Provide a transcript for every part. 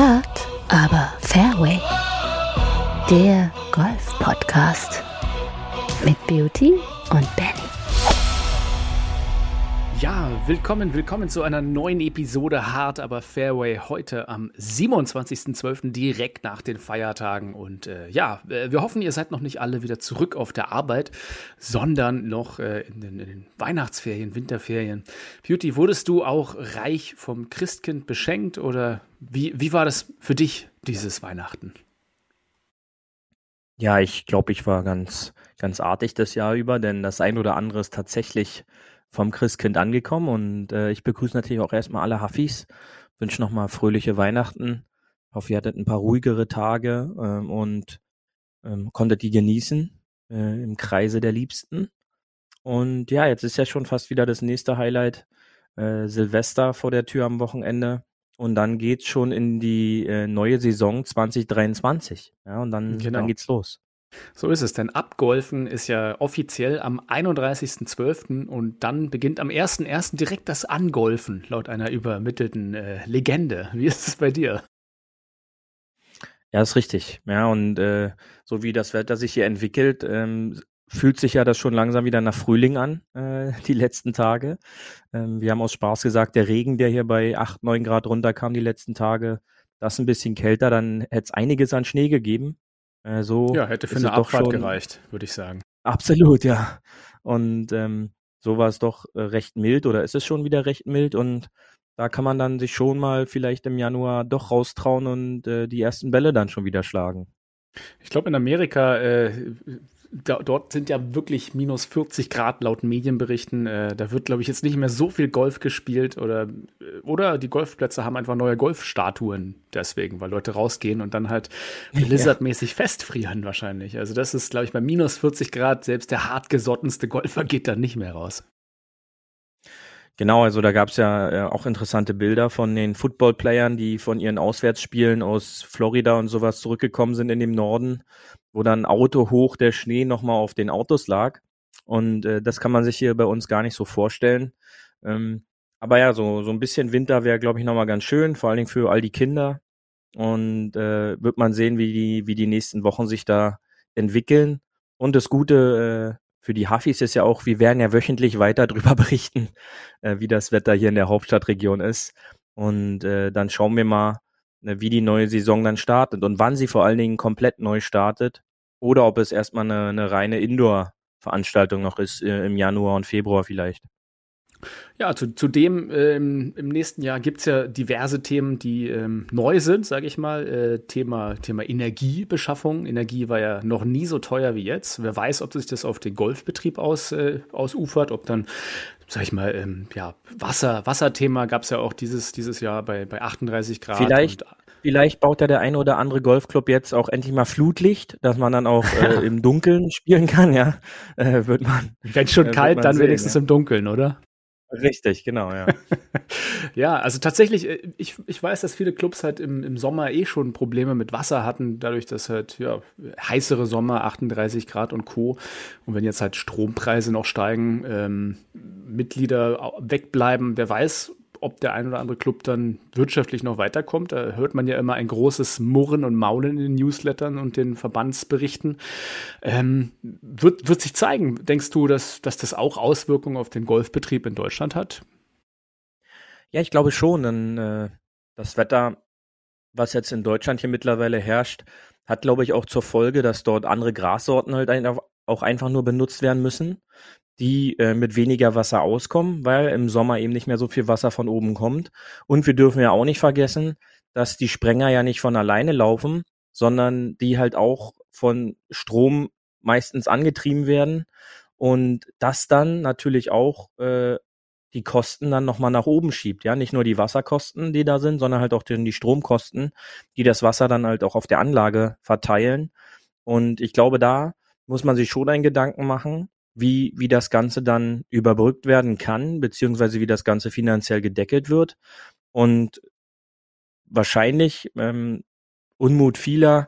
Hart, aber Fairway. Der Golf-Podcast mit Beauty und Benny. Ja, willkommen, willkommen zu einer neuen Episode Hard aber Fairway heute am 27.12. direkt nach den Feiertagen. Und äh, ja, wir hoffen, ihr seid noch nicht alle wieder zurück auf der Arbeit, sondern noch äh, in, den, in, den, Weihnachtsferien, Winterferien. Beauty, wurdest du auch reich vom Christkind beschenkt oder wie, wie war das für dich, dieses Weihnachten? Ja, ich glaube, ich war ganz, ganz artig das Jahr über, denn das ein oder andere ist tatsächlich vom Christkind angekommen und äh, ich begrüße natürlich auch erstmal alle Hafis, wünsche nochmal fröhliche Weihnachten, hoffe ihr hattet ein paar ruhigere Tage ähm, und ähm, konntet die genießen äh, im Kreise der Liebsten. Und ja, jetzt ist ja schon fast wieder das nächste Highlight, äh, Silvester vor der Tür am Wochenende. Und dann geht's schon in die äh, neue Saison 2023. Ja, und dann, genau. dann geht's los. So ist es, denn Abgolfen ist ja offiziell am 31.12. und dann beginnt am 1.1. direkt das Angolfen, laut einer übermittelten äh, Legende. Wie ist es bei dir? Ja, ist richtig. Ja, und äh, so wie das Wetter sich hier entwickelt, ähm, fühlt sich ja das schon langsam wieder nach Frühling an, äh, die letzten Tage. Ähm, wir haben aus Spaß gesagt, der Regen, der hier bei 8, 9 Grad runterkam die letzten Tage, das ein bisschen kälter, dann hätte es einiges an Schnee gegeben. Äh, so ja, hätte für eine Abfahrt gereicht, würde ich sagen. Absolut, ja. Und ähm, so war es doch äh, recht mild oder ist es schon wieder recht mild und da kann man dann sich schon mal vielleicht im Januar doch raustrauen und äh, die ersten Bälle dann schon wieder schlagen. Ich glaube, in Amerika äh, da, dort sind ja wirklich minus 40 Grad laut Medienberichten. Äh, da wird, glaube ich, jetzt nicht mehr so viel Golf gespielt oder, oder die Golfplätze haben einfach neue Golfstatuen deswegen, weil Leute rausgehen und dann halt blizzardmäßig ja. festfrieren wahrscheinlich. Also das ist, glaube ich, bei minus 40 Grad, selbst der hartgesottenste Golfer geht dann nicht mehr raus. Genau, also da gab es ja äh, auch interessante Bilder von den Football-Playern, die von ihren Auswärtsspielen aus Florida und sowas zurückgekommen sind in dem Norden, wo dann Auto hoch der Schnee nochmal auf den Autos lag. Und äh, das kann man sich hier bei uns gar nicht so vorstellen. Ähm, aber ja, so, so ein bisschen Winter wäre, glaube ich, nochmal ganz schön, vor allen Dingen für all die Kinder. Und äh, wird man sehen, wie die, wie die nächsten Wochen sich da entwickeln. Und das Gute äh, für die Hafis ist ja auch, wir werden ja wöchentlich weiter darüber berichten, äh, wie das Wetter hier in der Hauptstadtregion ist. Und äh, dann schauen wir mal, äh, wie die neue Saison dann startet und wann sie vor allen Dingen komplett neu startet oder ob es erstmal eine, eine reine Indoor-Veranstaltung noch ist äh, im Januar und Februar vielleicht. Ja, zu, zudem ähm, im nächsten Jahr gibt es ja diverse Themen, die ähm, neu sind, sage ich mal. Äh, Thema, Thema Energiebeschaffung. Energie war ja noch nie so teuer wie jetzt. Wer weiß, ob sich das auf den Golfbetrieb aus, äh, ausufert, ob dann, sag ich mal, ähm, ja, Wasser, Wasserthema gab es ja auch dieses, dieses Jahr bei, bei 38 Grad. Vielleicht, Vielleicht baut ja der eine oder andere Golfclub jetzt auch endlich mal Flutlicht, dass man dann auch äh, im Dunkeln spielen kann, ja. Äh, wird man. Wenn schon äh, kalt, dann sehen, wenigstens ja. im Dunkeln, oder? Richtig, genau, ja. ja, also tatsächlich, äh, ich, ich weiß, dass viele Clubs halt im, im Sommer eh schon Probleme mit Wasser hatten, dadurch, dass halt, ja, heißere Sommer, 38 Grad und Co. Und wenn jetzt halt Strompreise noch steigen, ähm, Mitglieder wegbleiben, wer weiß, ob der ein oder andere Club dann wirtschaftlich noch weiterkommt. Da hört man ja immer ein großes Murren und Maulen in den Newslettern und den Verbandsberichten. Ähm, wird, wird sich zeigen. Denkst du, dass, dass das auch Auswirkungen auf den Golfbetrieb in Deutschland hat? Ja, ich glaube schon. Denn äh, das Wetter, was jetzt in Deutschland hier mittlerweile herrscht, hat, glaube ich, auch zur Folge, dass dort andere Grassorten halt auch einfach nur benutzt werden müssen die äh, mit weniger Wasser auskommen, weil im Sommer eben nicht mehr so viel Wasser von oben kommt. Und wir dürfen ja auch nicht vergessen, dass die Sprenger ja nicht von alleine laufen, sondern die halt auch von Strom meistens angetrieben werden und das dann natürlich auch äh, die Kosten dann nochmal nach oben schiebt. Ja, nicht nur die Wasserkosten, die da sind, sondern halt auch die Stromkosten, die das Wasser dann halt auch auf der Anlage verteilen. Und ich glaube, da muss man sich schon einen Gedanken machen, wie, wie das Ganze dann überbrückt werden kann, beziehungsweise wie das Ganze finanziell gedeckelt wird. Und wahrscheinlich, ähm, Unmut vieler,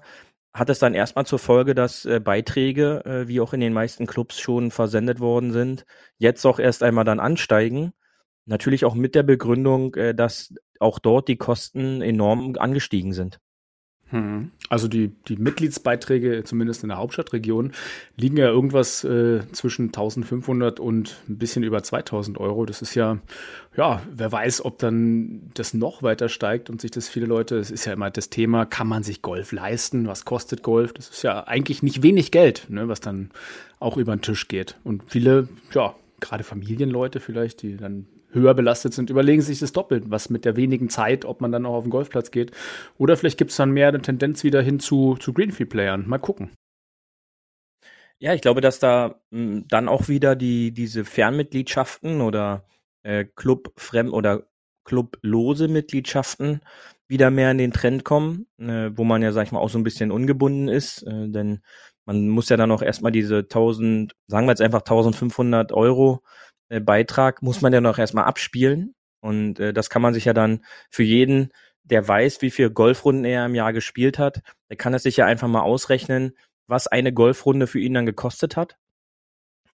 hat es dann erstmal zur Folge, dass äh, Beiträge, äh, wie auch in den meisten Clubs schon versendet worden sind, jetzt auch erst einmal dann ansteigen. natürlich auch mit der Begründung, äh, dass auch dort die Kosten enorm angestiegen sind. Also die, die Mitgliedsbeiträge, zumindest in der Hauptstadtregion, liegen ja irgendwas äh, zwischen 1500 und ein bisschen über 2000 Euro. Das ist ja, ja, wer weiß, ob dann das noch weiter steigt und sich das viele Leute, es ist ja immer das Thema, kann man sich Golf leisten? Was kostet Golf? Das ist ja eigentlich nicht wenig Geld, ne, was dann auch über den Tisch geht. Und viele, ja, gerade Familienleute vielleicht, die dann höher belastet sind, überlegen sich das doppelt, was mit der wenigen Zeit, ob man dann auch auf den Golfplatz geht. Oder vielleicht gibt es dann mehr eine Tendenz wieder hin zu, zu Greenfield-Playern. Mal gucken. Ja, ich glaube, dass da mh, hm, dann auch wieder die, diese Fernmitgliedschaften oder äh, Club-Fremd- oder Clublose Mitgliedschaften wieder mehr in den Trend kommen, äh, wo man ja, sag ich mal, auch so ein bisschen ungebunden ist, äh, denn man muss ja dann auch erstmal diese 1000, sagen wir jetzt einfach 1500 Euro äh, Beitrag muss man ja noch erstmal abspielen. Und äh, das kann man sich ja dann für jeden, der weiß, wie viele Golfrunden er im Jahr gespielt hat, der kann es sich ja einfach mal ausrechnen, was eine Golfrunde für ihn dann gekostet hat.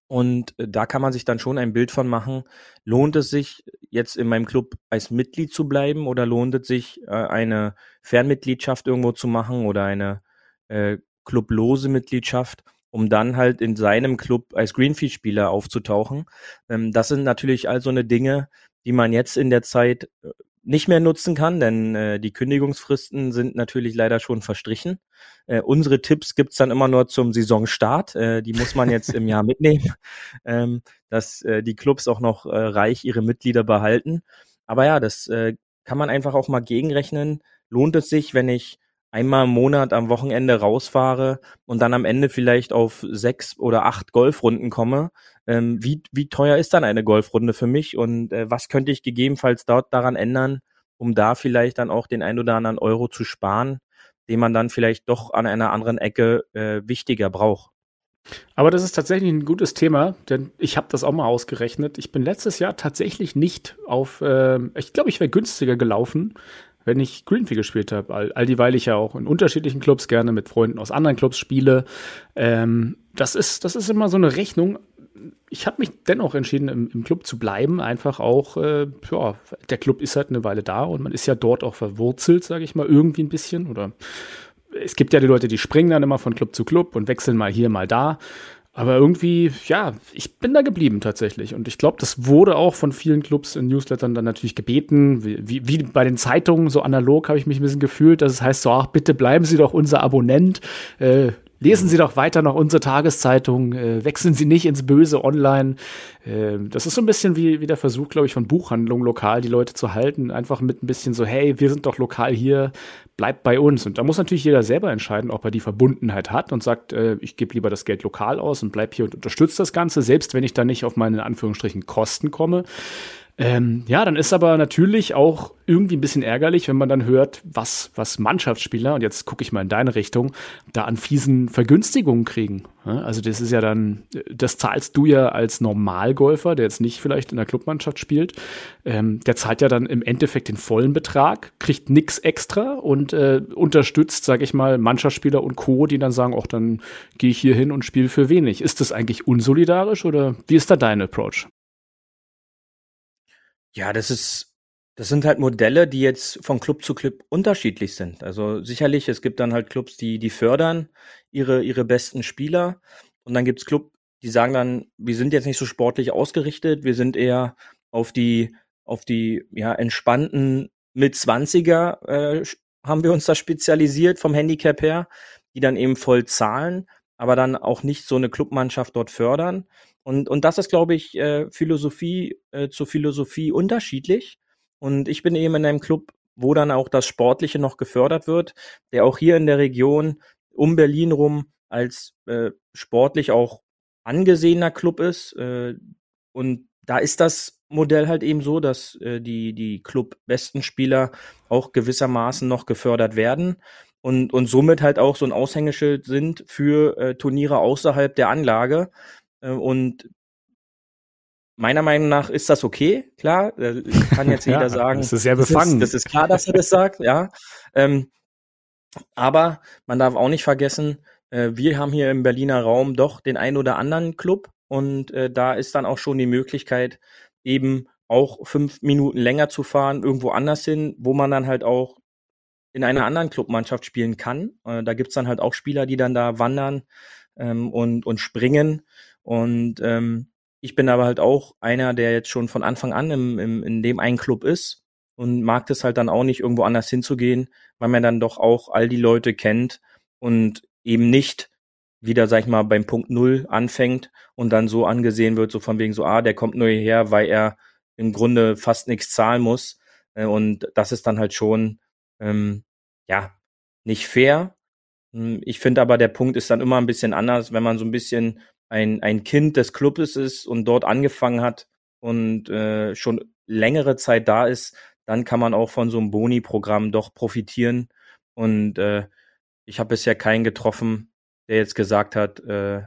Und äh, da kann man sich dann schon ein Bild von machen, lohnt es sich jetzt in meinem Club als Mitglied zu bleiben oder lohnt es sich äh, eine Fernmitgliedschaft irgendwo zu machen oder eine äh, clublose Mitgliedschaft? Um dann halt in seinem Club als Greenfield-Spieler aufzutauchen. Ähm, das sind natürlich all so eine Dinge, die man jetzt in der Zeit äh, nicht mehr nutzen kann, denn äh, die Kündigungsfristen sind natürlich leider schon verstrichen. Äh, unsere Tipps gibt's dann immer nur zum Saisonstart. Äh, die muss man jetzt im Jahr mitnehmen, ähm, dass äh, die Clubs auch noch äh, reich ihre Mitglieder behalten. Aber ja, das äh, kann man einfach auch mal gegenrechnen. Lohnt es sich, wenn ich einmal im Monat am Wochenende rausfahre und dann am Ende vielleicht auf sechs oder acht Golfrunden komme, ähm, wie, wie teuer ist dann eine Golfrunde für mich und äh, was könnte ich gegebenenfalls dort daran ändern, um da vielleicht dann auch den ein oder anderen Euro zu sparen, den man dann vielleicht doch an einer anderen Ecke äh, wichtiger braucht. Aber das ist tatsächlich ein gutes Thema, denn ich habe das auch mal ausgerechnet. Ich bin letztes Jahr tatsächlich nicht auf, äh, ich glaube, ich wäre günstiger gelaufen, wenn ich Greenfield gespielt habe. All, all dieweil ich ja auch in unterschiedlichen Clubs gerne mit Freunden aus anderen Clubs spiele. Ähm, das, ist, das ist immer so eine Rechnung. Ich habe mich dennoch entschieden, im, im, Club zu bleiben. Einfach auch, äh, ja, der Club ist halt eine Weile da und man ist ja dort auch verwurzelt, sage ich mal, irgendwie ein bisschen. Oder es gibt ja die Leute, die springen dann immer von Club zu Club und wechseln mal hier, mal da. Aber irgendwie, ja, ich bin da geblieben tatsächlich. Und ich glaube, das wurde auch von vielen Clubs in Newslettern dann natürlich gebeten. Wie, wie bei den Zeitungen, so analog habe ich mich ein bisschen gefühlt, dass es heißt so, ach, bitte bleiben Sie doch unser Abonnent. Äh, Lesen Sie doch weiter noch unsere Tageszeitung, äh, wechseln Sie nicht ins Böse online. Äh, das ist so ein bisschen wie, wie der Versuch, glaube ich, von Buchhandlungen lokal die Leute zu halten. Einfach mit ein bisschen so, hey, wir sind doch lokal hier, bleibt bei uns. Und da muss natürlich jeder selber entscheiden, ob er die Verbundenheit hat und sagt, äh, ich gebe lieber das Geld lokal aus und bleib hier und unterstütze das Ganze, selbst wenn ich da nicht auf meine in Anführungsstrichen Kosten komme. Ähm, ja, dann ist aber natürlich auch irgendwie ein bisschen ärgerlich, wenn man dann hört, was, was Mannschaftsspieler, und jetzt gucke ich mal in deine Richtung, da an fiesen Vergünstigungen kriegen. Also das ist ja dann, das zahlst du ja als Normalgolfer, der jetzt nicht vielleicht in der Clubmannschaft spielt. Ähm, der zahlt ja dann im Endeffekt den vollen Betrag, kriegt nix extra und äh, unterstützt, sage ich mal, Mannschaftsspieler und Co., die dann sagen, auch dann gehe ich hier hin und spiele für wenig. Ist das eigentlich unsolidarisch oder wie ist da dein Approach? Ja, das ist, das sind halt Modelle, die jetzt von Club zu Club unterschiedlich sind. Also sicherlich, es gibt dann halt Clubs, die, die fördern ihre, ihre besten Spieler. Und dann gibt's Club, die sagen dann, wir sind jetzt nicht so sportlich ausgerichtet, wir sind eher auf die, auf die, ja, entspannten mit 20er, äh, haben wir uns da spezialisiert vom Handicap her, die dann eben voll zahlen, aber dann auch nicht so eine Clubmannschaft dort fördern. Und, und das ist, glaube ich, äh, Philosophie äh, zu Philosophie unterschiedlich. Und ich bin eben in einem Club, wo dann auch das Sportliche noch gefördert wird, der auch hier in der Region um Berlin rum als äh, sportlich auch angesehener Club ist. Äh, und da ist das Modell halt eben so, dass äh, die, die Club-Besten-Spieler auch gewissermaßen noch gefördert werden und, und somit halt auch so ein Aushängeschild sind für äh, Turniere außerhalb der Anlage. Äh, und meiner Meinung nach ist das okay, klar. Kann jetzt jeder ja, sagen. Das ist sehr befangen. Das ist, das ist, klar, dass er das sagt, ja. Ähm, aber man darf auch nicht vergessen, äh, wir haben hier im Berliner Raum doch den ein oder anderen Club und äh, da ist dann auch schon die Möglichkeit, eben auch fünf Minuten länger zu fahren, irgendwo anders hin, wo man dann halt auch in einer anderen Clubmannschaft spielen kann. Äh, da gibt's dann halt auch Spieler, die dann da wandern ähm, und, und springen. Und ähm, ich bin aber halt auch einer, der jetzt schon von Anfang an im, im, in dem einen Club ist und mag es halt dann auch nicht, irgendwo anders hinzugehen, weil man dann doch auch all die Leute kennt und eben nicht wieder, sag ich mal, beim Punkt Null anfängt und dann so angesehen wird, so von wegen so, ah, der kommt nur hierher, weil er im Grunde fast nichts zahlen muss. Äh, und das ist dann halt schon, ähm, ja, nicht fair. Hm, ich finde aber, der Punkt ist dann immer ein bisschen anders, wenn man so ein bisschen ein, ein Kind des Clubes ist und dort angefangen hat und äh, schon längere Zeit da ist, dann kann man auch von so einem Boni-Programm doch profitieren. Und äh, ich habe bisher keinen getroffen, der jetzt gesagt hat, äh,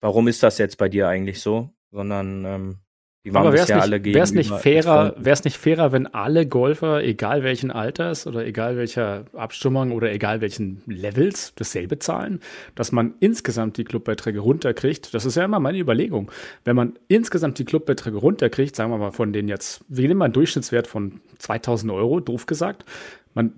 warum ist das jetzt bei dir eigentlich so? Sondern ähm, die waren Aber bisher nicht, alle Wäre es nicht fairer, wäre es nicht fairer, wenn alle Golfer, egal welchen Alters oder egal welcher Abstimmung oder egal welchen Levels, dasselbe zahlen, dass man insgesamt die Clubbeiträge runterkriegt? Das ist ja immer meine Überlegung. Wenn man insgesamt die Clubbeiträge runterkriegt, sagen wir mal von denen jetzt, wir nehmen mal einen Durchschnittswert von 2000 Euro, doof gesagt, man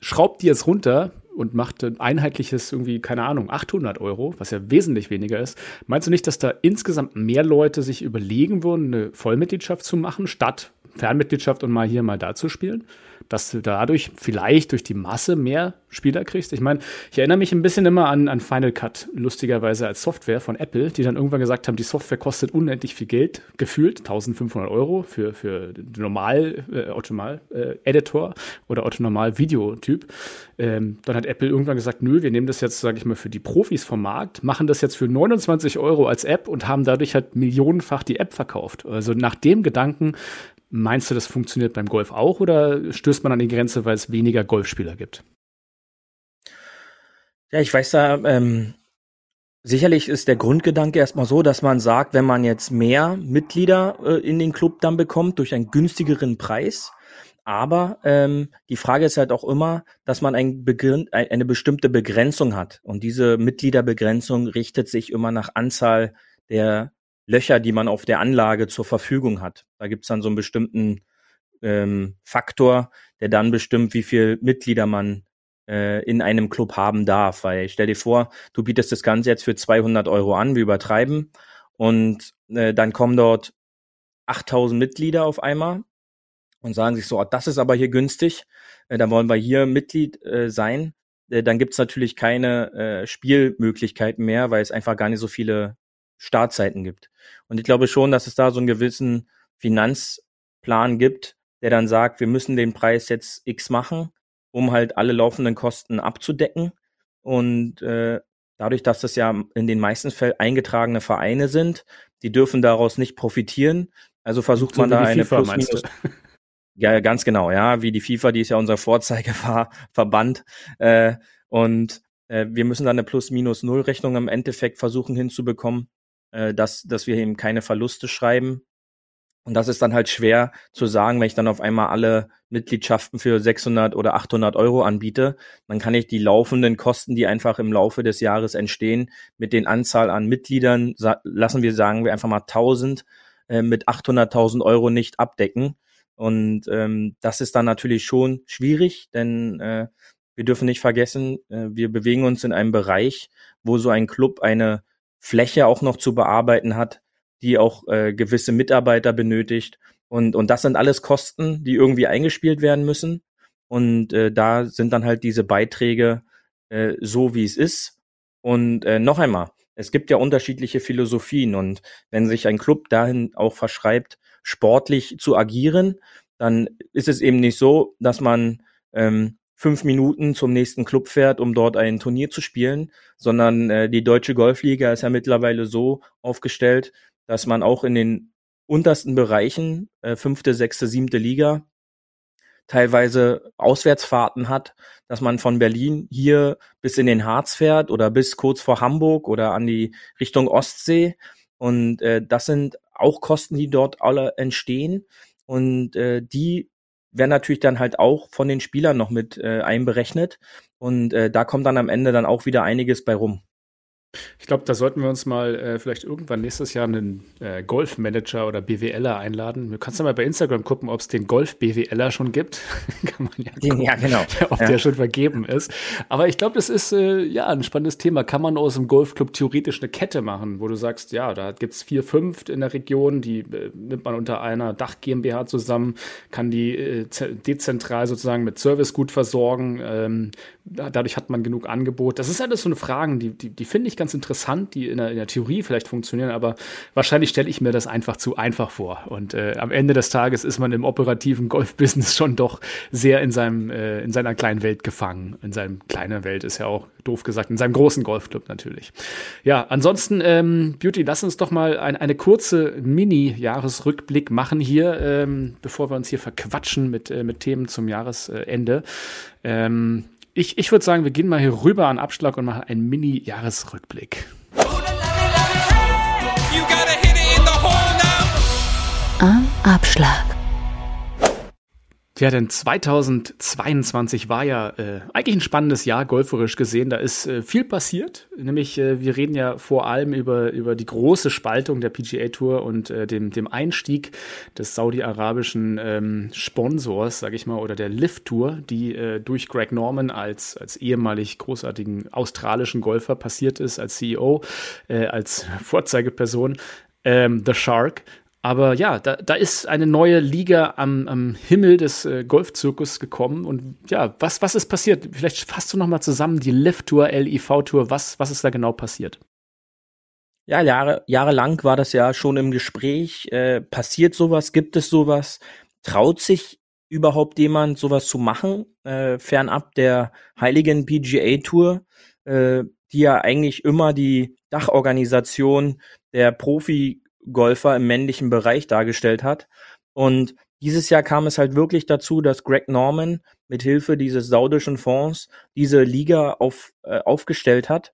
schraubt die jetzt runter und macht ein einheitliches irgendwie, keine Ahnung, 800 Euro, was ja wesentlich weniger ist. Meinst du nicht, dass da insgesamt mehr Leute sich überlegen würden, eine Vollmitgliedschaft zu machen, statt Fernmitgliedschaft und mal hier, mal da zu spielen? Dass du dadurch vielleicht durch die Masse mehr Spieler kriegst. Ich meine, ich erinnere mich ein bisschen immer an, an Final Cut, lustigerweise als Software von Apple, die dann irgendwann gesagt haben, die Software kostet unendlich viel Geld, gefühlt 1500 Euro für, für normal äh, Automal äh, Editor oder Autonormal Videotyp. Ähm, dann hat Apple irgendwann gesagt, nö, wir nehmen das jetzt, sage ich mal, für die Profis vom Markt, machen das jetzt für 29 Euro als App und haben dadurch halt millionenfach die App verkauft. Also nach dem Gedanken Meinst du, das funktioniert beim Golf auch oder stößt man an die Grenze, weil es weniger Golfspieler gibt? Ja, ich weiß da, ähm, sicherlich ist der Grundgedanke erstmal so, dass man sagt, wenn man jetzt mehr Mitglieder äh, in den Club dann bekommt durch einen günstigeren Preis, aber ähm, die Frage ist halt auch immer, dass man ein Begr eine bestimmte Begrenzung hat. Und diese Mitgliederbegrenzung richtet sich immer nach Anzahl der Löcher, die man auf der Anlage zur Verfügung hat. Da gibt's dann so einen bestimmten ähm, Faktor, der dann bestimmt, wie viel Mitglieder man äh, in einem Club haben darf. Weil stell dir vor, du bietest das Ganze jetzt für 200 Euro an, wir übertreiben, und äh, dann kommen dort 8000 Mitglieder auf einmal und sagen sich so, oh, das ist aber hier günstig, äh, dann wollen wir hier Mitglied äh, sein. Äh, dann gibt's natürlich keine äh, Spielmöglichkeiten mehr, weil es einfach gar nicht so viele Startzeiten gibt. Und ich glaube schon, dass es da so einen gewissen Finanzplan gibt, der dann sagt, wir müssen den Preis jetzt X machen, um halt alle laufenden Kosten abzudecken. Und äh, dadurch, dass das ja in den meisten Fällen eingetragene Vereine sind, die dürfen daraus nicht profitieren. Also versucht so man da eine FIFA, plus minus. Ja, ganz genau, ja, wie die FIFA, die ist ja unser Vorzeigeverband. Äh, und äh, wir müssen da eine Plus-Minus-Null-Rechnung im Endeffekt versuchen hinzubekommen äh, dass, dass wir eben keine Verluste schreiben. Und das ist dann halt schwer zu sagen, wenn ich dann auf einmal alle Mitgliedschaften für 600 oder 800 Euro anbiete, dann kann ich die laufenden Kosten, die einfach im Laufe des Jahres entstehen, mit den Anzahl an Mitgliedern, lassen wir sagen wir einfach mal 1000, äh, mit 800.000 Euro nicht abdecken. Und ähm, das ist dann natürlich schon schwierig, denn äh, wir dürfen nicht vergessen, äh, wir bewegen uns in einem Bereich, wo so ein Club eine Fläche auch noch zu bearbeiten hat, die auch äh, gewisse Mitarbeiter benötigt. Und, und das sind alles Kosten, die irgendwie eingespielt werden müssen. Und äh, da sind dann halt diese Beiträge äh, so, wie es ist. Und äh, noch einmal, es gibt ja unterschiedliche Philosophien. Und wenn sich ein Club dahin auch verschreibt, sportlich zu agieren, dann ist es eben nicht so, dass man ähm, fünf Minuten zum nächsten Club fährt, um dort ein Turnier zu spielen, sondern äh, die deutsche Golfliga ist ja mittlerweile so aufgestellt, dass man auch in den untersten Bereichen, äh, fünfte, sechste, siebte Liga, teilweise Auswärtsfahrten hat, dass man von Berlin hier bis in den Harz fährt oder bis kurz vor Hamburg oder an die Richtung Ostsee. Und äh, das sind auch Kosten, die dort alle entstehen. Und äh, die werden natürlich dann halt auch von den Spielern noch mit äh, einberechnet. Und äh, da kommt dann am Ende dann auch wieder einiges bei rum. Ich glaube, da sollten wir uns mal äh, vielleicht irgendwann nächstes Jahr einen äh, Golfmanager oder BWLer einladen. Du kannst ja mal bei Instagram gucken, ob es den Golf-BWLer schon gibt. Kann man ja, gucken, ja genau. Ob ja. der schon vergeben ist. Aber ich glaube, das ist äh, ja ein spannendes Thema. Kann man aus dem Golfclub theoretisch eine Kette machen, wo du sagst, ja, da gibt es vier, fünf in der Region, die äh, nimmt man unter einer Dach GmbH zusammen, kann die äh, dezentral sozusagen mit Service gut versorgen. Ähm, dadurch hat man genug Angebot. Das ist alles so eine Fragen, die, die, die finde ich ganz interessant, die in der, in der, Theorie vielleicht funktionieren, aber wahrscheinlich stelle ich mir das einfach zu einfach vor. Und äh, am Ende des Tages ist man im operativen Golfbusiness schon doch sehr in seinem, äh, in seiner kleinen Welt gefangen. In seinem kleinen Welt ist ja auch doof gesagt, in seinem großen Golfclub natürlich. Ja, ansonsten, ähm, Beauty, lass uns doch mal ein, eine kurze Mini-Jahresrückblick machen hier, ähm, bevor wir uns hier verquatschen mit, äh, mit Themen zum Jahresende. Ähm, ich, ich würde sagen, wir gehen mal hier rüber an Abschlag und machen einen Mini-Jahresrückblick. Am Abschlag. Ja, denn 2022 war ja äh, eigentlich ein spannendes Jahr golferisch gesehen. Da ist äh, viel passiert. Nämlich, äh, wir reden ja vor allem über, über die große Spaltung der PGA Tour und äh, dem, dem Einstieg des saudi-arabischen ähm, Sponsors, sag ich mal, oder der Lift Tour, die äh, durch Greg Norman als, als ehemalig großartigen australischen Golfer passiert ist, als CEO, äh, als Vorzeigeperson. Ähm, The Shark aber ja, da, da ist eine neue Liga am, am Himmel des äh, Golfzirkus gekommen. Und ja, was, was ist passiert? Vielleicht fasst du noch mal zusammen die Lift-Tour, LIV-Tour. Was, was ist da genau passiert? Ja, Jahre, jahrelang war das ja schon im Gespräch. Äh, passiert sowas? Gibt es sowas? Traut sich überhaupt jemand, sowas zu machen? Äh, fernab der heiligen PGA-Tour, äh, die ja eigentlich immer die Dachorganisation der Profi Golfer im männlichen Bereich dargestellt hat. Und dieses Jahr kam es halt wirklich dazu, dass Greg Norman mit Hilfe dieses saudischen Fonds diese Liga auf, äh, aufgestellt hat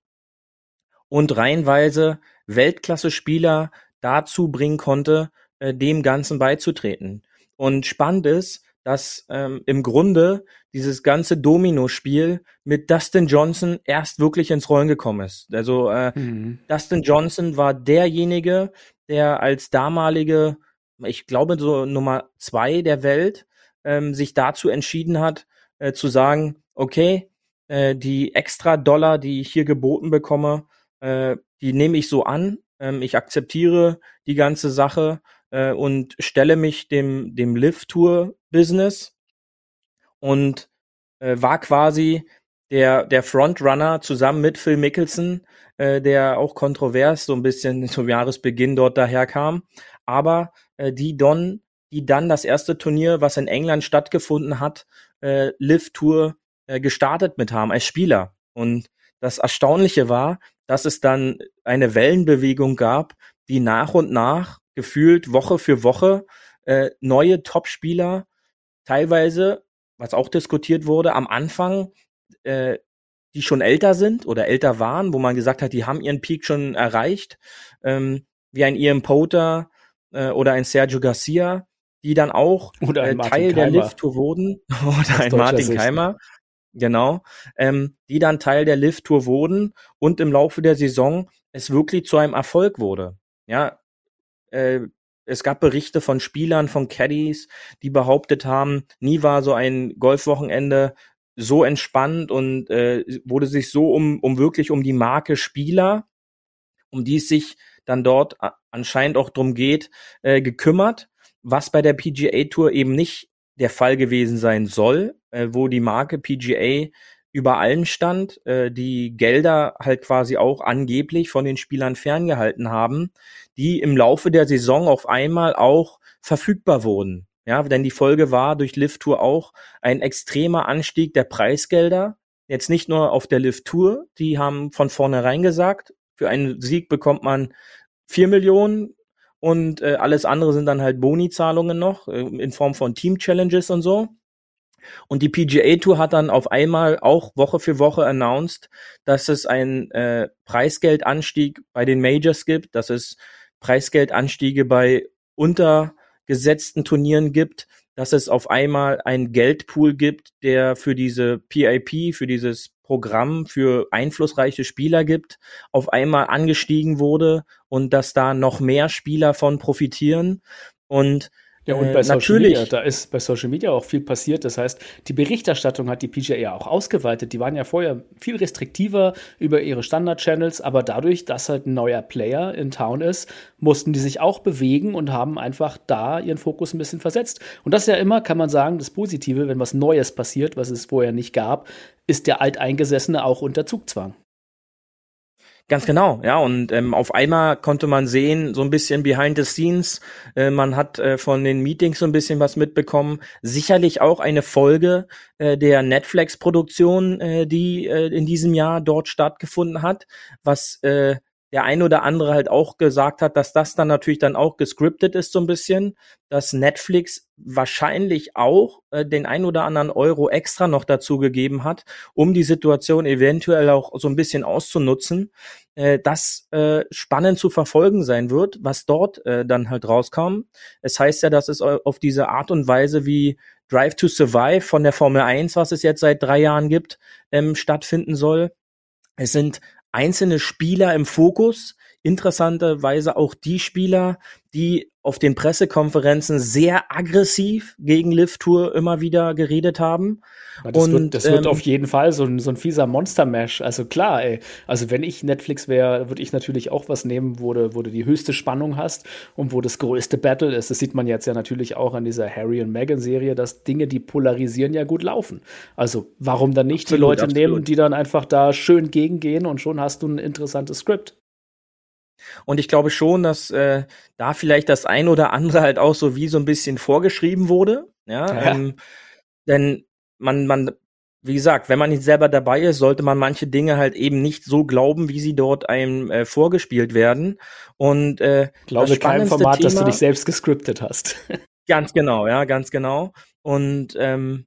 und reihenweise Weltklasse-Spieler dazu bringen konnte, äh, dem Ganzen beizutreten. Und spannend ist, dass ähm, im Grunde dieses ganze Domino-Spiel mit Dustin Johnson erst wirklich ins Rollen gekommen ist. Also äh, mhm. Dustin Johnson war derjenige, der als damalige, ich glaube so Nummer zwei der Welt, ähm, sich dazu entschieden hat, äh, zu sagen, okay, äh, die extra Dollar, die ich hier geboten bekomme, äh, die nehme ich so an. Ähm, ich akzeptiere die ganze Sache äh, und stelle mich dem, dem Lift-Tour-Business und äh, war quasi der, der Frontrunner zusammen mit Phil Mickelson, äh, der auch kontrovers so ein bisschen zum Jahresbeginn dort daherkam. Aber äh, die Don, die dann das erste Turnier, was in England stattgefunden hat, äh, Live Tour äh, gestartet mit haben als Spieler. Und das Erstaunliche war, dass es dann eine Wellenbewegung gab, die nach und nach gefühlt Woche für Woche äh, neue Topspieler teilweise, was auch diskutiert wurde, am Anfang äh, die schon älter sind oder älter waren, wo man gesagt hat, die haben ihren Peak schon erreicht, ähm, wie ein Ian Poter äh, oder ein Sergio Garcia, die dann auch äh, Teil Keimer. der Lift-Tour wurden, oder ein Martin Sicht. Keimer, genau, ähm, die dann Teil der Lift-Tour wurden und im Laufe der Saison es wirklich zu einem Erfolg wurde. Ja, äh, es gab Berichte von Spielern, von Caddies, die behauptet haben, nie war so ein Golfwochenende so entspannt und äh, wurde sich so um, um wirklich um die Marke Spieler, um die es sich dann dort anscheinend auch drum geht, äh, gekümmert, was bei der PGA Tour eben nicht der Fall gewesen sein soll, äh, wo die Marke PGA über allen stand, äh, die Gelder halt quasi auch angeblich von den Spielern ferngehalten haben, die im Laufe der Saison auf einmal auch verfügbar wurden. Ja, denn die Folge war durch Lift Tour auch ein extremer Anstieg der Preisgelder. Jetzt nicht nur auf der Lift Tour, die haben von vornherein gesagt, für einen Sieg bekommt man vier Millionen und äh, alles andere sind dann halt Boni-Zahlungen noch äh, in Form von Team-Challenges und so. Und die PGA Tour hat dann auf einmal auch Woche für Woche announced, dass es einen äh, Preisgeldanstieg bei den Majors gibt, dass es Preisgeldanstiege bei unter gesetzten Turnieren gibt, dass es auf einmal einen Geldpool gibt, der für diese PIP, für dieses Programm für einflussreiche Spieler gibt, auf einmal angestiegen wurde und dass da noch mehr Spieler von profitieren. Und ja, und bei äh, Social Media, da ist bei Social Media auch viel passiert. Das heißt, die Berichterstattung hat die PGA auch ausgeweitet. Die waren ja vorher viel restriktiver über ihre Standard-Channels, aber dadurch, dass halt ein neuer Player in Town ist, mussten die sich auch bewegen und haben einfach da ihren Fokus ein bisschen versetzt. Und das ist ja immer, kann man sagen, das Positive, wenn was Neues passiert, was es vorher nicht gab, ist der Alteingesessene auch unter Zugzwang. Ganz genau, ja. Und ähm, auf einmal konnte man sehen, so ein bisschen behind the scenes. Äh, man hat äh, von den Meetings so ein bisschen was mitbekommen. Sicherlich auch eine Folge äh, der Netflix-Produktion, äh, die äh, in diesem Jahr dort stattgefunden hat, was äh, der ein oder andere halt auch gesagt hat, dass das dann natürlich dann auch gescriptet ist so ein bisschen, dass Netflix wahrscheinlich auch äh, den ein oder anderen Euro extra noch dazu gegeben hat, um die Situation eventuell auch so ein bisschen auszunutzen, äh, das äh, spannend zu verfolgen sein wird, was dort äh, dann halt rauskam. Es heißt ja, dass es auf diese Art und Weise wie Drive to Survive von der Formel 1, was es jetzt seit drei Jahren gibt, ähm, stattfinden soll. Es sind einzelne Spieler im Fokus, interessanterweise auch die Spieler, die auf den Pressekonferenzen sehr aggressiv gegen Live Tour immer wieder geredet haben. Ja, das, und, wird, das ähm, wird auf jeden Fall so ein, so ein fieser Monster-Mash. Also klar, ey. Also wenn ich Netflix wäre, würde ich natürlich auch was nehmen, wo du, wo du die höchste Spannung hast und wo das größte Battle ist. Das sieht man jetzt ja natürlich auch an dieser Harry und Meghan-Serie, dass Dinge, die polarisieren, ja gut laufen. Also warum dann nicht absolut, die Leute absolut. nehmen, die dann einfach da schön gegengehen und schon hast du ein interessantes Skript. Und ich glaube schon, dass äh, da vielleicht das ein oder andere halt auch so wie so ein bisschen vorgeschrieben wurde. Ja, ja. Ähm, denn man, man, wie gesagt, wenn man nicht selber dabei ist, sollte man manche Dinge halt eben nicht so glauben, wie sie dort einem äh, vorgespielt werden. Und äh, glaube keinem Format, Thema, dass du dich selbst gescriptet hast. ganz genau, ja, ganz genau. Und ähm,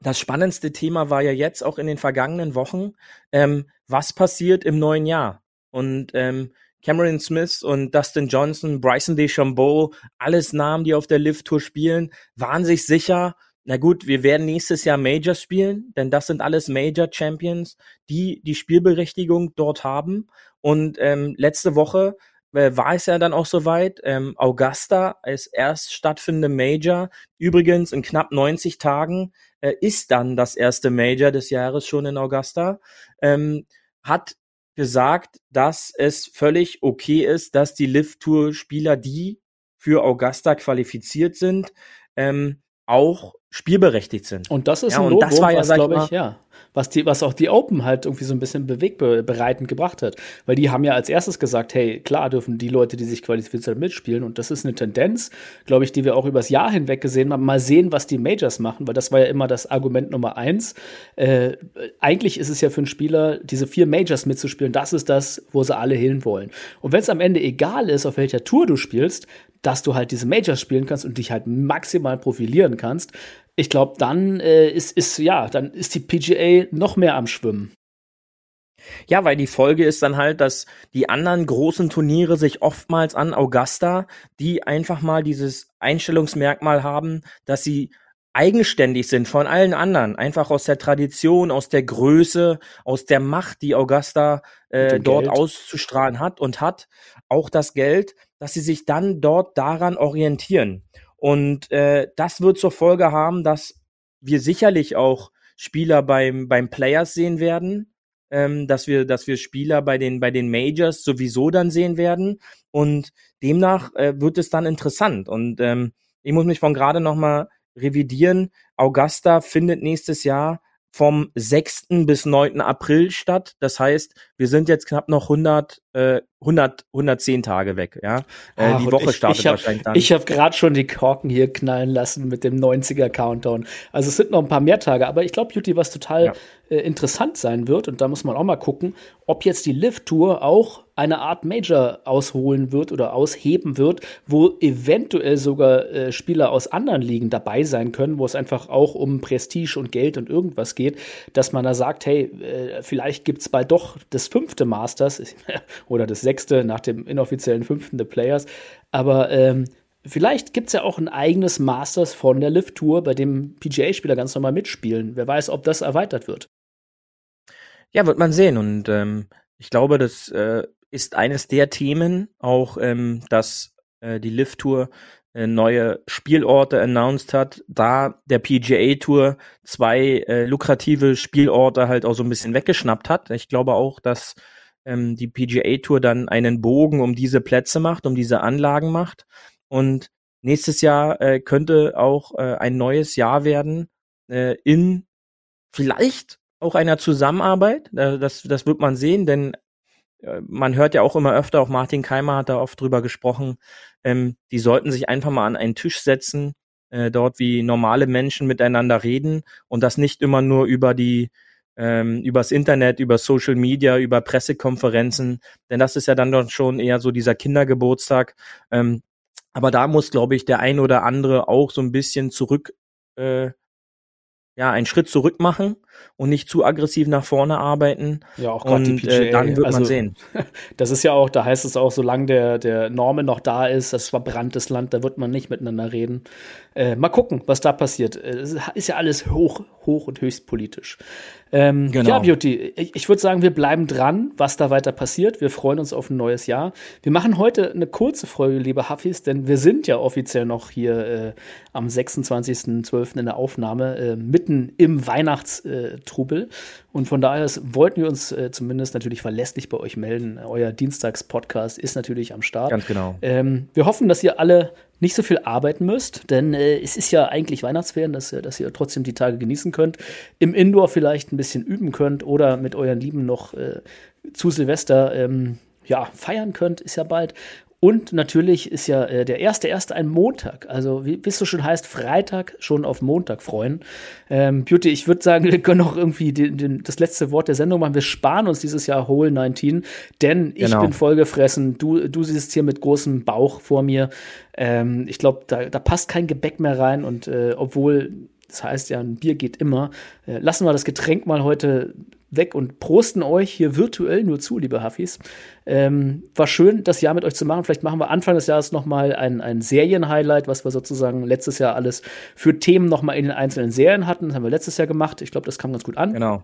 das spannendste Thema war ja jetzt auch in den vergangenen Wochen, ähm, was passiert im neuen Jahr? Und ähm, Cameron Smith und Dustin Johnson, Bryson DeChambeau, alles Namen, die auf der Lift Tour spielen, waren sich sicher, na gut, wir werden nächstes Jahr Majors spielen, denn das sind alles Major Champions, die die Spielberechtigung dort haben. Und ähm, letzte Woche äh, war es ja dann auch soweit. Ähm, Augusta als erst stattfindende Major, übrigens in knapp 90 Tagen, äh, ist dann das erste Major des Jahres schon in Augusta. Ähm, hat gesagt, dass es völlig okay ist, dass die Lift-Tour-Spieler, die für Augusta qualifiziert sind, ähm, auch spielberechtigt sind. Und das ist ja, ein Logo, das war ja, glaube ich, ja, was die, was auch die Open halt irgendwie so ein bisschen bewegbereitend gebracht hat, weil die haben ja als erstes gesagt, hey, klar dürfen die Leute, die sich qualifiziert sind, mitspielen und das ist eine Tendenz, glaube ich, die wir auch übers Jahr hinweg gesehen haben. Mal sehen, was die Majors machen, weil das war ja immer das Argument Nummer eins. Äh, eigentlich ist es ja für einen Spieler, diese vier Majors mitzuspielen, das ist das, wo sie alle hin wollen. Und wenn es am Ende egal ist, auf welcher Tour du spielst, dass du halt diese Majors spielen kannst und dich halt maximal profilieren kannst, ich glaube, dann äh, ist, ist, ja, dann ist die PGA noch mehr am Schwimmen. Ja, weil die Folge ist dann halt, dass die anderen großen Turniere sich oftmals an Augusta, die einfach mal dieses Einstellungsmerkmal haben, dass sie eigenständig sind von allen anderen, einfach aus der Tradition, aus der Größe, aus der Macht, die Augusta äh, dort Geld. auszustrahlen hat und hat, auch das Geld, dass sie sich dann dort daran orientieren. Und äh, das wird zur Folge haben, dass wir sicherlich auch Spieler beim, beim Players sehen werden, ähm, dass wir, dass wir Spieler bei den, bei den Majors sowieso dann sehen werden. Und demnach äh, wird es dann interessant. Und ähm, ich muss mich von gerade nochmal revidieren. Augusta findet nächstes Jahr vom 6. bis 9. April statt. Das heißt, wir sind jetzt knapp noch 100, äh, 100 110 Tage weg. Ja, äh, die Woche ich, startet ich hab, wahrscheinlich dann. Ich habe gerade schon die Korken hier knallen lassen mit dem 90er Countdown. Also es sind noch ein paar mehr Tage, aber ich glaube, Juti, was total ja. äh, interessant sein wird und da muss man auch mal gucken, ob jetzt die Lift Tour auch eine Art Major ausholen wird oder ausheben wird, wo eventuell sogar äh, Spieler aus anderen Ligen dabei sein können, wo es einfach auch um Prestige und Geld und irgendwas geht, dass man da sagt, hey, äh, vielleicht gibt's bald doch das fünfte Masters oder das sechste nach dem inoffiziellen fünften The Players. Aber ähm, vielleicht gibt es ja auch ein eigenes Masters von der Lift Tour, bei dem PGA-Spieler ganz normal mitspielen. Wer weiß, ob das erweitert wird. Ja, wird man sehen. Und ähm, ich glaube, das äh, ist eines der Themen, auch ähm, dass äh, die Lift-Tour äh, neue Spielorte announced hat, da der PGA Tour zwei äh, lukrative Spielorte halt auch so ein bisschen weggeschnappt hat. Ich glaube auch, dass ähm, die PGA Tour dann einen Bogen um diese Plätze macht, um diese Anlagen macht. Und nächstes Jahr äh, könnte auch äh, ein neues Jahr werden äh, in vielleicht auch einer Zusammenarbeit. Äh, das, das wird man sehen, denn äh, man hört ja auch immer öfter, auch Martin Keimer hat da oft drüber gesprochen, ähm, die sollten sich einfach mal an einen Tisch setzen, äh, dort wie normale Menschen miteinander reden und das nicht immer nur über die ähm, übers Internet, über Social Media, über Pressekonferenzen, denn das ist ja dann doch schon eher so dieser Kindergeburtstag. Ähm, aber da muss, glaube ich, der ein oder andere auch so ein bisschen zurück, äh, ja, einen Schritt zurück machen und nicht zu aggressiv nach vorne arbeiten. Ja, auch gerade die PGA. Äh, dann wird also, man sehen. Das ist ja auch, da heißt es auch, solange der, der Norman noch da ist, das verbranntes Land, da wird man nicht miteinander reden. Äh, mal gucken, was da passiert. Es ist ja alles hoch, hoch und höchst politisch. Ähm, genau. Ja, Beauty, ich, würde sagen, wir bleiben dran, was da weiter passiert. Wir freuen uns auf ein neues Jahr. Wir machen heute eine kurze Folge, liebe Hafis, denn wir sind ja offiziell noch hier äh, am 26.12. in der Aufnahme, äh, mitten im Weihnachtstrubel. Und von daher wollten wir uns äh, zumindest natürlich verlässlich bei euch melden. Euer Dienstags-Podcast ist natürlich am Start. Ganz genau. Ähm, wir hoffen, dass ihr alle nicht so viel arbeiten müsst, denn äh, es ist ja eigentlich Weihnachtsferien, dass, dass ihr trotzdem die Tage genießen könnt. Im Indoor vielleicht ein bisschen üben könnt oder mit euren Lieben noch äh, zu Silvester ähm, ja, feiern könnt, ist ja bald. Und natürlich ist ja äh, der erste erste ein Montag. Also wie es so schon heißt, Freitag schon auf Montag freuen. Ähm, Beauty, ich würde sagen, wir können auch irgendwie den, den, das letzte Wort der Sendung machen. Wir sparen uns dieses Jahr Hole 19, denn ich genau. bin vollgefressen. Du, du siehst hier mit großem Bauch vor mir. Ähm, ich glaube, da, da passt kein Gebäck mehr rein. Und äh, obwohl das heißt ja, ein Bier geht immer. Äh, lassen wir das Getränk mal heute weg und prosten euch hier virtuell nur zu, liebe Hafis. Ähm, war schön, das Jahr mit euch zu machen. Vielleicht machen wir Anfang des Jahres noch mal ein, ein Serien-Highlight, was wir sozusagen letztes Jahr alles für Themen noch mal in den einzelnen Serien hatten. Das haben wir letztes Jahr gemacht. Ich glaube, das kam ganz gut an. Genau.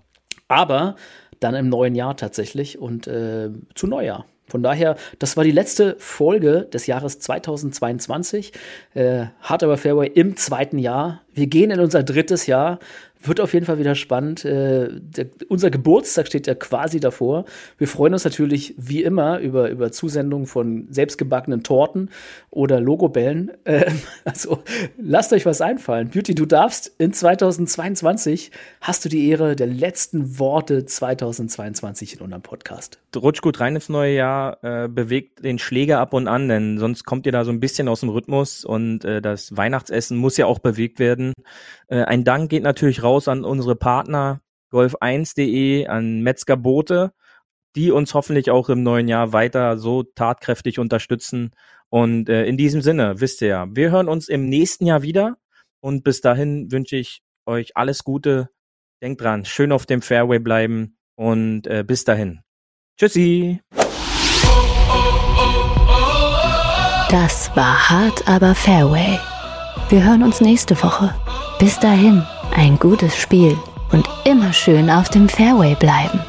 Aber dann im neuen Jahr tatsächlich und äh, zu Neujahr. Von daher, das war die letzte Folge des Jahres 2022. Äh, Hard aber Fairway im zweiten Jahr. Wir gehen in unser drittes Jahr. Wird auf jeden Fall wieder spannend. Äh, der, unser Geburtstag steht ja quasi davor. Wir freuen uns natürlich wie immer über, über Zusendungen von selbstgebackenen Torten oder Logobällen. Äh, also lasst euch was einfallen. Beauty, du darfst in 2022 hast du die Ehre der letzten Worte 2022 in unserem Podcast. Rutsch gut rein ins neue Jahr, äh, bewegt den Schläger ab und an, denn sonst kommt ihr da so ein bisschen aus dem Rhythmus und äh, das Weihnachtsessen muss ja auch bewegt werden. Äh, ein Dank geht natürlich raus an unsere Partner golf1.de, an Metzger Boote, die uns hoffentlich auch im neuen Jahr weiter so tatkräftig unterstützen. Und äh, in diesem Sinne, wisst ihr ja, wir hören uns im nächsten Jahr wieder. Und bis dahin wünsche ich euch alles Gute. Denkt dran, schön auf dem Fairway bleiben und äh, bis dahin. Tschüssi. Das war hart, aber Fairway. Wir hören uns nächste Woche. Bis dahin, ein gutes Spiel und immer schön auf dem Fairway bleiben.